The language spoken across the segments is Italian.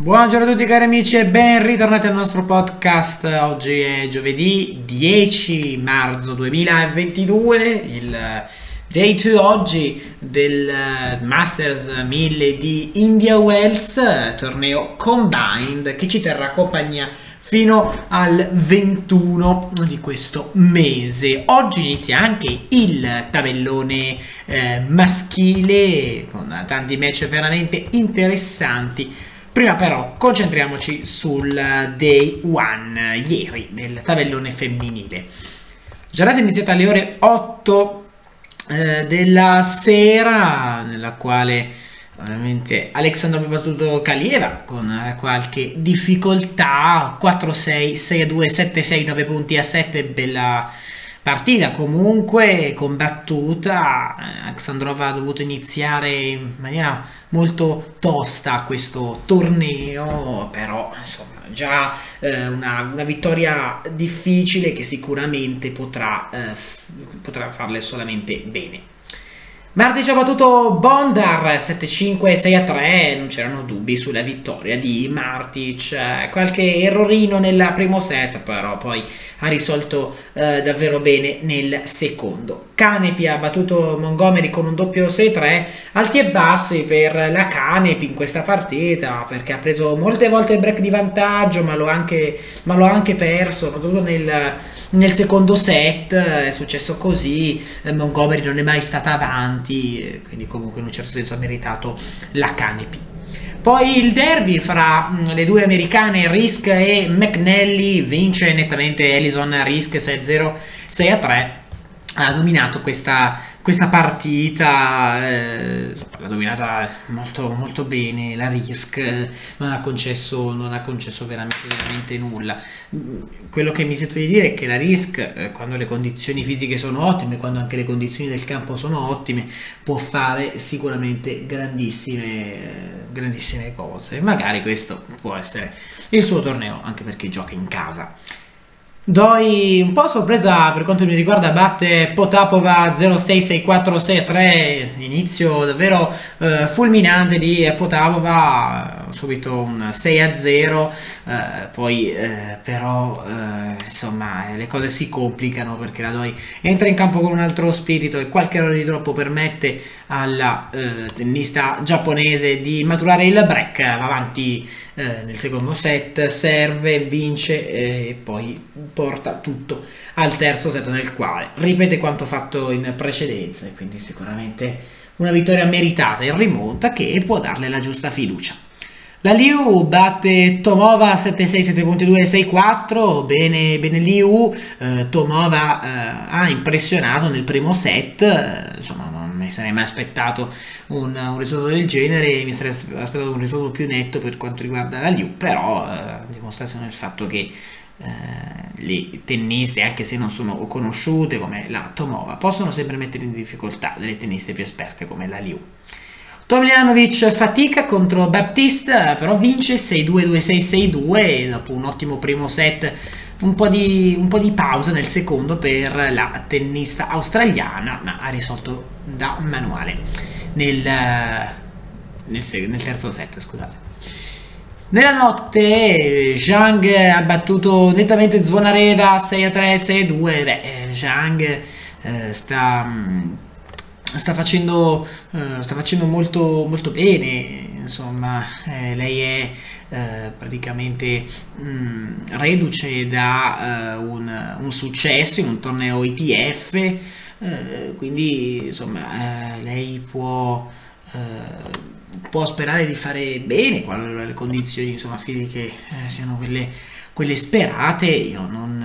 Buongiorno a tutti cari amici e ben ritornati al nostro podcast. Oggi è giovedì 10 marzo 2022, il day 2 oggi del Masters 1000 di India Wells, torneo combined che ci terrà compagnia fino al 21 di questo mese. Oggi inizia anche il tabellone eh, maschile con tanti match veramente interessanti Prima però concentriamoci sul day one, ieri, del tabellone femminile. Giornata iniziata alle ore 8 eh, della sera, nella quale ovviamente Alexandro ha battuto Kalieva con eh, qualche difficoltà, 4-6, 6-2, 7-6, 9 punti a 7, bella partita comunque combattuta, Alexandrova ha dovuto iniziare in maniera molto tosta questo torneo, però insomma già eh, una, una, vittoria difficile che sicuramente potrà, eh, potrà farle solamente bene. Martic ha battuto Bondar 7-5, 6-3, non c'erano dubbi sulla vittoria di Martic, qualche errorino nel primo set però poi ha risolto eh, davvero bene nel secondo. Canepi ha battuto Montgomery con un doppio 6-3, alti e bassi per la Canepi in questa partita perché ha preso molte volte il break di vantaggio ma l'ho anche, anche perso, soprattutto nel nel secondo set è successo così, eh, Montgomery non è mai stata avanti, quindi comunque in un certo senso ha meritato la Canepi. Poi il derby fra mm, le due americane Risk e McNally vince nettamente Ellison Risk 6-0, 6-3. Ha dominato questa questa partita eh, l'ha dominata molto, molto bene la Risk non ha concesso, non ha concesso veramente, veramente nulla. Quello che mi sento di dire è che la Risk eh, quando le condizioni fisiche sono ottime quando anche le condizioni del campo sono ottime può fare sicuramente grandissime, grandissime cose. Magari questo può essere il suo torneo anche perché gioca in casa Doi un po' sorpresa per quanto mi riguarda, batte Potapova 0-6-6-4-6-3, inizio davvero eh, fulminante di Potapova, subito un 6-0, eh, poi eh, però eh, insomma le cose si complicano perché la Doi entra in campo con un altro spirito e qualche errore di troppo permette alla eh, tennista giapponese di maturare il break, va avanti eh, nel secondo set, serve, vince e poi porta tutto al terzo set nel quale ripete quanto fatto in precedenza e quindi sicuramente una vittoria meritata in rimonta che può darle la giusta fiducia. La Liu batte Tomova 7-6, 7.2, 6-4, bene, bene Liu, eh, Tomova eh, ha impressionato nel primo set, eh, insomma non mi sarei mai aspettato un, un, risultato del genere, mi sarei aspettato un risultato più netto per quanto riguarda la Liu, però eh, dimostrazione del fatto che eh, le tenniste, anche se non sono conosciute come la Tomova, possono sempre mettere in difficoltà delle tenniste più esperte come la Liu. Tomljanovic fatica contro Baptiste, però vince 6-2-2-6-6-2 dopo un ottimo primo set, un po, di, un po' di pausa nel secondo per la tennista australiana, ma ha risolto da manuale nel, nel, nel terzo set, scusate. Nella notte Zhang ha battuto nettamente Zvonareva 6-3, 6-2, beh, Zhang eh, sta sta facendo, uh, sta facendo molto, molto bene, insomma, eh, lei è eh, praticamente mh, mm, reduce da uh, un, un, successo in un torneo ITF, eh, quindi insomma lei può, può, sperare di fare bene qualora le condizioni insomma, fisiche siano quelle, quelle sperate, io non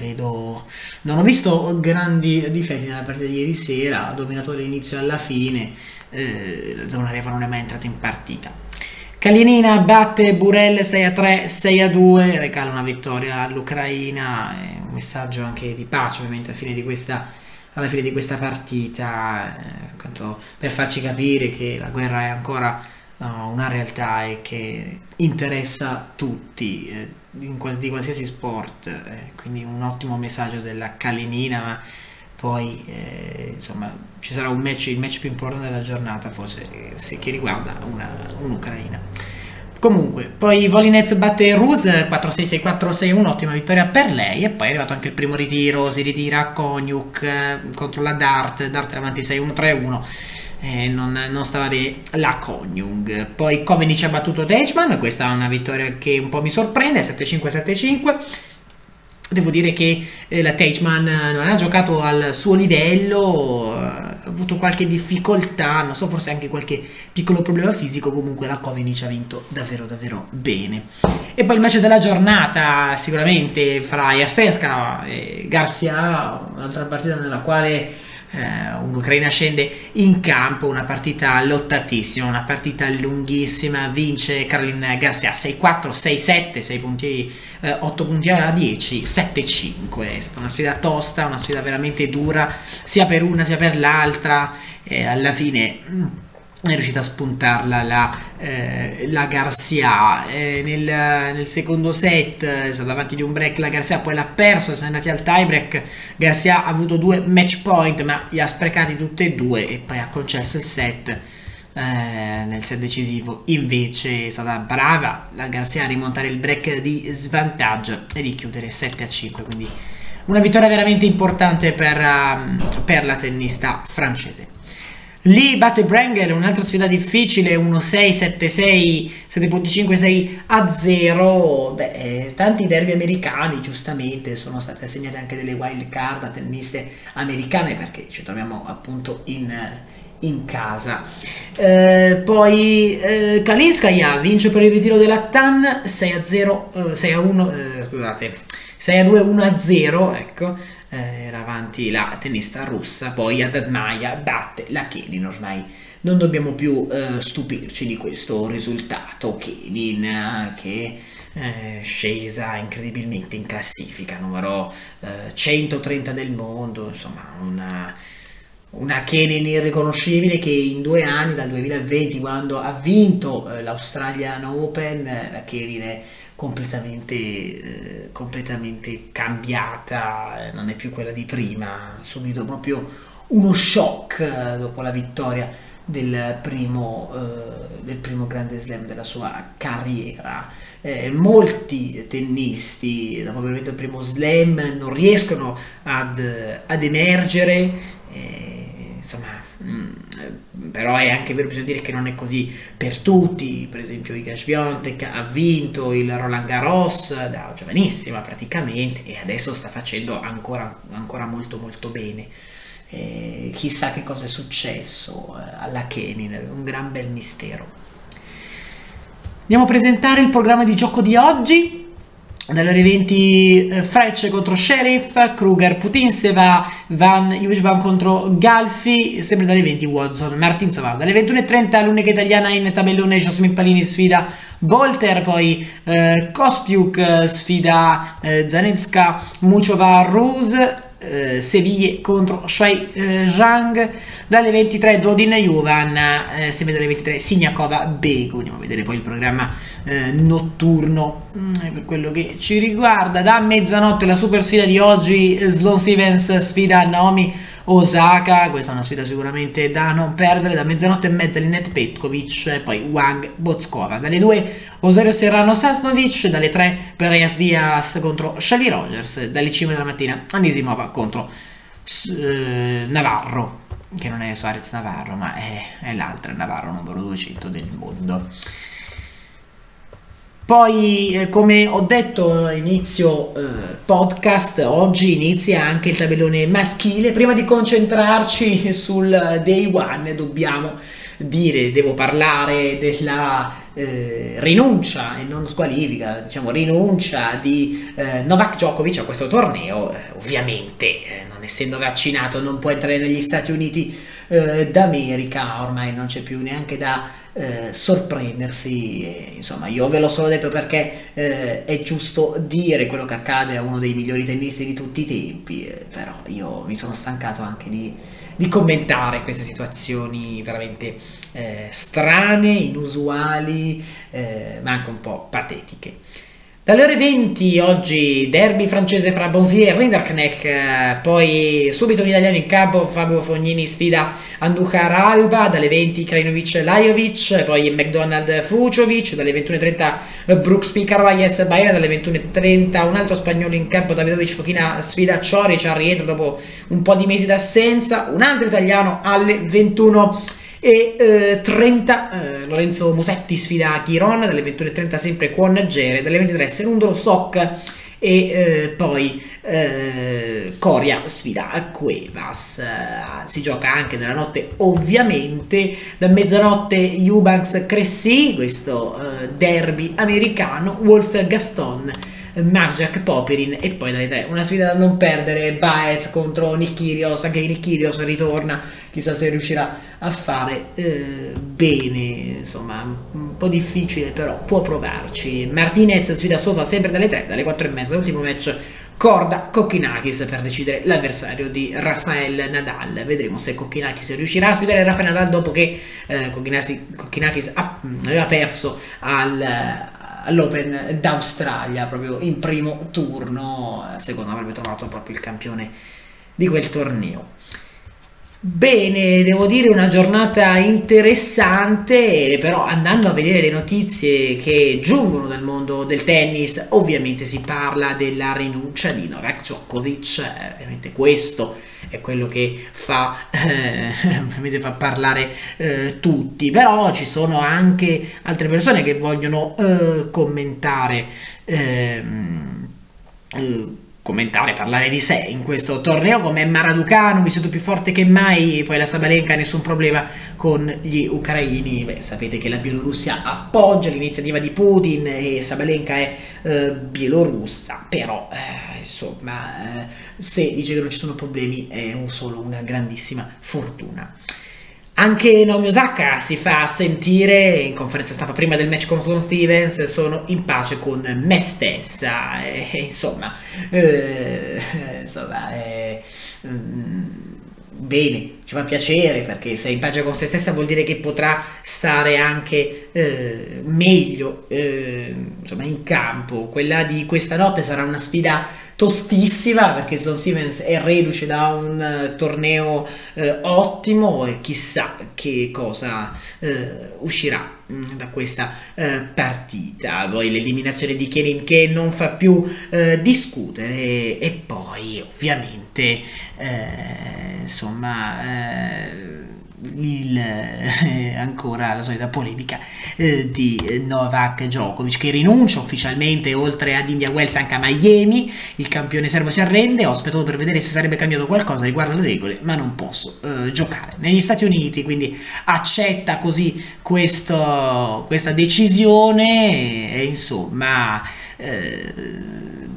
vedo non ho visto grandi difetti nella partita di ieri sera, ha dominato dall'inizio alla fine, eh, la zona Reva non è mai entrata in partita. Kalinina batte Burel 6 a 3, 6 a 2, regala una vittoria all'Ucraina, un messaggio anche di pace ovviamente alla fine di questa, fine di questa partita, eh, per farci capire che la guerra è ancora uh, una realtà e che interessa tutti. Eh, di qualsiasi sport, eh, quindi un ottimo messaggio della Kalinina, ma poi eh, insomma ci sarà un match, il match più importante della giornata forse eh, se, che riguarda un'Ucraina. Comunque, poi Volinez batte Ruse 4-6-6-4-6-1, ottima vittoria per lei. E poi è arrivato anche il primo ritiro, si ritira Konyuk eh, contro la Dart, Dart avanti 6-1-3-1. Eh, non, non, stava bene la Conyung. Poi Kovenic ha battuto Deichmann, questa è una vittoria che un po' mi sorprende, 7-5-7-5. Devo dire che eh, la Teichmann non ha giocato al suo livello, eh, ha avuto qualche difficoltà, non so, forse anche qualche piccolo problema fisico, comunque la Kovenic ha vinto davvero davvero bene. E poi il match della giornata, sicuramente fra Jasenska e Garcia, un'altra partita nella quale eh, un'Ucraina scende in campo, una partita lottatissima, una partita lunghissima, vince Caroline Garcia 6-4, 6-7, 6 punti, eh, 8 punti a 10, 7-5, è stata una sfida tosta, una sfida veramente dura, sia per una sia per l'altra, alla fine mm, è riuscita a spuntarla la, eh, la Garcia. Eh, nel, nel, secondo set è stata davanti di un break la Garcia poi l'ha perso sono andati al tie break Garcia ha avuto due match point ma li ha sprecati tutti e due e poi ha concesso il set eh, nel set decisivo. Invece è stata brava la Garcia a rimontare il break di svantaggio e di chiudere 7 a 5 quindi una vittoria veramente importante per, um, per la tennista francese Lì batte Brangel, un'altra sfida difficile, 1-6, 7-6, 7.5, 6 a 0. Beh, eh, tanti derby americani, giustamente, sono state assegnate anche delle wild card a tenniste americane perché ci troviamo appunto in, in casa. Eh, poi eh, Kalinskaya vince per il ritiro della TAN 6 a 0, 6 a 1, eh, scusate, 6 a 2, 1 a 0, ecco eh, era avanti la tennista russa, poi Adadmaya batte la Kenin, ormai non dobbiamo più eh, stupirci di questo risultato, Kenin eh, che è scesa incredibilmente in classifica, numero 130 eh, del mondo, insomma una una Kenin irriconoscibile che in due anni, dal 2020 quando ha vinto eh, l'Australian Open, eh, la Kenin è completamente, eh, completamente cambiata, eh, non è più quella di prima, subito proprio uno shock eh, dopo la vittoria del primo, eh, del primo grande slam della sua carriera. Eh, molti tennisti, dopo aver vinto il primo slam, non riescono ad, ad emergere. Eh, insomma, mh, mm, però è anche vero, bisogna dire che non è così per tutti, per esempio Iga Swiatek ha vinto il Roland Garros da giovanissima praticamente e adesso sta facendo ancora, ancora molto molto bene. Eh, chissà che cosa è successo eh, alla Kenin, un gran bel mistero. Andiamo a presentare il programma di gioco di oggi dalle ore 20 eh, Frecce contro Sheriff, Kruger, Putinseva, Van Jujvan contro Galfi, sempre dalle 20 Watson, Martinsova. Dalle 21.30 l'unica italiana in tabellone Jasmine Palini sfida Bolter, poi eh, Kostiuk eh, sfida eh, Zanevska, Muchova, Ruse, eh, Seville contro Shui eh, Zhang. Dalle 23 Dodin Juvan eh, sempre dalle 23 Signakova Bego. Andiamo a vedere poi il programma eh, notturno mm, per quello che ci riguarda. Da mezzanotte la super sfida di oggi Sloan Stevens sfida Naomi Osaka, questa è una sfida sicuramente da non perdere, da mezzanotte e mezza Linette Petkovic poi Wang Bozkova. Dalle 2 Osorio Serrano Sasnovic, dalle 3 Pereyas Diaz contro Shelly Rogers, dalle 5 della mattina Anisimova contro eh, Navarro, che non è Suarez Navarro, ma è, è l'altra Navarro numero 200 del mondo. Poi, eh, come ho detto inizio eh, podcast, oggi inizia anche il tabellone maschile. Prima di concentrarci sul day one, dobbiamo dire, devo parlare della eh, rinuncia e non squalifica, diciamo rinuncia di eh, Novak Djokovic a questo torneo. Eh, ovviamente, eh, non essendo vaccinato, non può entrare negli Stati Uniti d'America, ormai non c'è più neanche da eh, sorprendersi. E, insomma, io ve l'ho solo detto perché eh, è giusto dire quello che accade a uno dei migliori tennisti di tutti i tempi, eh, però io mi sono stancato anche di, di commentare queste situazioni veramente eh, strane, inusuali, eh, ma anche un po' patetiche. Dalle ore 20 oggi derby francese fra Bonzi e Rinderknecht, eh, poi subito un italiano in campo, Fabio Fognini sfida Andukar Alba, dalle 20 Krajinovic Lajovic, poi McDonald Fucovic, dalle 21.30 Brooks Picarvaies Baena, dalle 21.30 un altro spagnolo in campo, Davidovic Fochina sfida Cioric, rientra dopo un po' di mesi d'assenza, un altro italiano alle 21 e eh, 30 eh, Lorenzo Musetti sfida Chiron dalle 21.30 sempre Kwon Gere dalle 23 Serundolo Sok e eh, poi eh, Coria sfida Cuevas. Si gioca anche nella notte ovviamente da mezzanotte Eubanks Cressy questo eh, derby americano Wolf Gaston Marjak Poperin e poi dalle tre una sfida da non perdere Baez contro Nikirios anche Nikirios ritorna chissà se riuscirà a fare eh, bene insomma un po' difficile però può provarci Martinez sfida Sosa sempre dalle 3 dalle 4 e mezza l'ultimo match Corda Kokkinakis per decidere l'avversario di Rafael Nadal. Vedremo se Kokkinakis riuscirà a sfidare Rafael Nadal dopo che eh, Kokkinakis aveva perso al, all'Open d'Australia proprio in primo turno, secondo avrebbe trovato proprio il campione di quel torneo. Bene, devo dire una giornata interessante, però andando a vedere le notizie che giungono dal mondo del tennis, ovviamente si parla della rinuncia di Novak Djokovic, eh, ovviamente questo è quello che fa, eh, fa parlare eh, tutti, però ci sono anche altre persone che vogliono eh, commentare. Commentare, parlare di sé in questo torneo come Maraducano, vissuto più forte che mai, poi la Sabalenka nessun problema con gli ucraini, Beh, sapete che la Bielorussia appoggia l'iniziativa di Putin e Sabalenka è eh, bielorussa, però eh, insomma eh, se dice che non ci sono problemi è solo una grandissima fortuna. Anche Naomi Osaka si fa sentire in conferenza stampa prima del match con Sloan Stevens, sono in pace con me stessa, e, insomma, eh, insomma eh, bene, ci fa piacere perché se è in pace con se stessa vuol dire che potrà stare anche eh, meglio eh, insomma, in campo. Quella di questa notte sarà una sfida tostissima perché Sloan Stevens è reduce da un uh, torneo uh, ottimo e chissà che cosa uh, uscirà mm, da questa partita. Poi l'eliminazione di Kerin che non fa più discutere e poi ovviamente insomma il, eh, ancora la solita polemica eh, di Novak Djokovic che rinuncia ufficialmente oltre ad India Wells anche a Miami. Il campione serbo si arrende ho aspettato per vedere se sarebbe cambiato qualcosa riguardo alle regole ma non posso eh, giocare. Negli Stati Uniti quindi accetta così questo, questa decisione e insomma eh,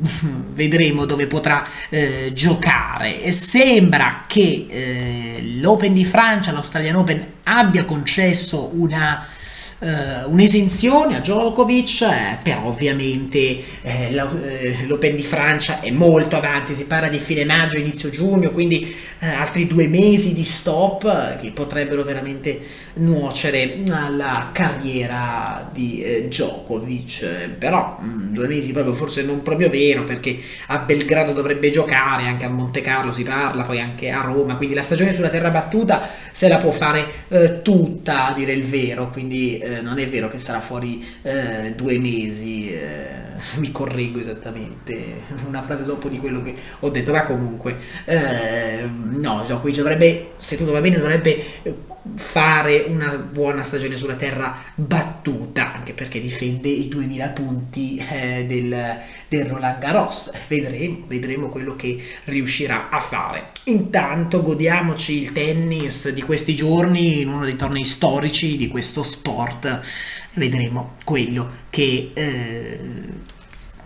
vedremo dove potrà eh, giocare. E sembra che eh, l'Open di Francia, l'Australian Open, abbia concesso una uh, un'esenzione a Djokovic, eh, però ovviamente eh, eh, l'Open di Francia è molto avanti, si parla di fine maggio, inizio giugno, quindi eh, altri due mesi di stop eh, che potrebbero veramente nuocere alla carriera di eh, Djokovic, però mh, mm, due mesi proprio forse non proprio vero perché a Belgrado dovrebbe giocare, anche a Monte Carlo si parla, poi anche a Roma, quindi la stagione sulla terra battuta se la può fare tutta a dire il vero, quindi eh, non è vero che sarà fuori eh, due mesi, eh, mi correggo esattamente, una frase dopo di quello che ho detto, ma comunque, eh, no, Djokovic dovrebbe, se tutto va bene, dovrebbe fare una buona stagione sulla terra battuta, anche perché difende i 2000 punti eh, del, del Roland Garros. Vedremo, vedremo quello che riuscirà a fare. Intanto godiamoci il tennis di questi giorni in uno dei tornei storici di questo sport vedremo quello che... Eh,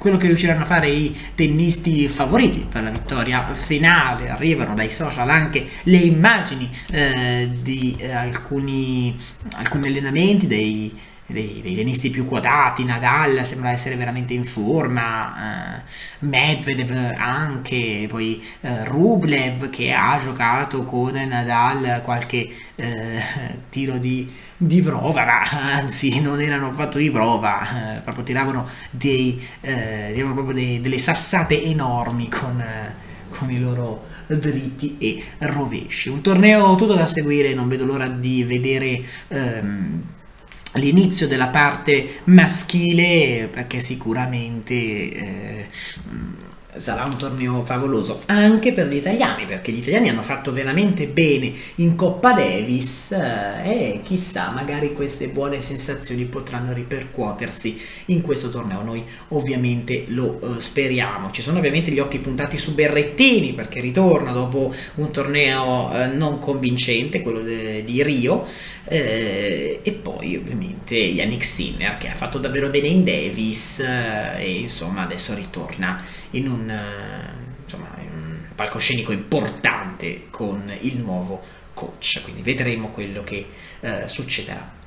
quello che riusciranno a fare i tennisti favoriti per la vittoria finale. Arrivano dai social anche le immagini eh, di eh, alcuni, alcuni, allenamenti dei, dei, dei, tennisti più quotati, Nadal sembra essere veramente in forma, eh, Medvedev anche, poi eh, Rublev che ha giocato con Nadal qualche eh, tiro di, di, prova, ma anzi non erano affatto di prova, eh, proprio tiravano, dei, eh, tiravano proprio dei, delle sassate enormi con, con i loro dritti e rovesci. Un torneo tutto da seguire, non vedo l'ora di vedere ehm, l'inizio della parte maschile perché sicuramente eh, sarà un torneo favoloso anche per gli italiani perché gli italiani hanno fatto veramente bene in Coppa Davis eh, e chissà magari queste buone sensazioni potranno ripercuotersi in questo torneo. Noi ovviamente lo eh, speriamo. Ci sono ovviamente gli occhi puntati su Berrettini perché ritorna dopo un torneo eh, non convincente quello di Rio eh, e poi ovviamente Yannick Sinner che ha fatto davvero bene in Davis eh, e insomma adesso ritorna in un, eh, insomma, in un palcoscenico importante con il nuovo coach. Quindi vedremo quello che eh, succederà.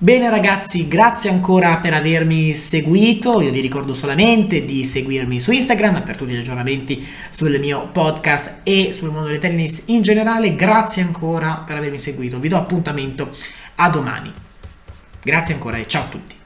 Bene ragazzi, grazie ancora per avermi seguito, io vi ricordo solamente di seguirmi su Instagram per tutti gli aggiornamenti sul mio podcast e sul mondo del tennis in generale, grazie ancora per avermi seguito, vi do appuntamento a domani. Grazie ancora e ciao a tutti.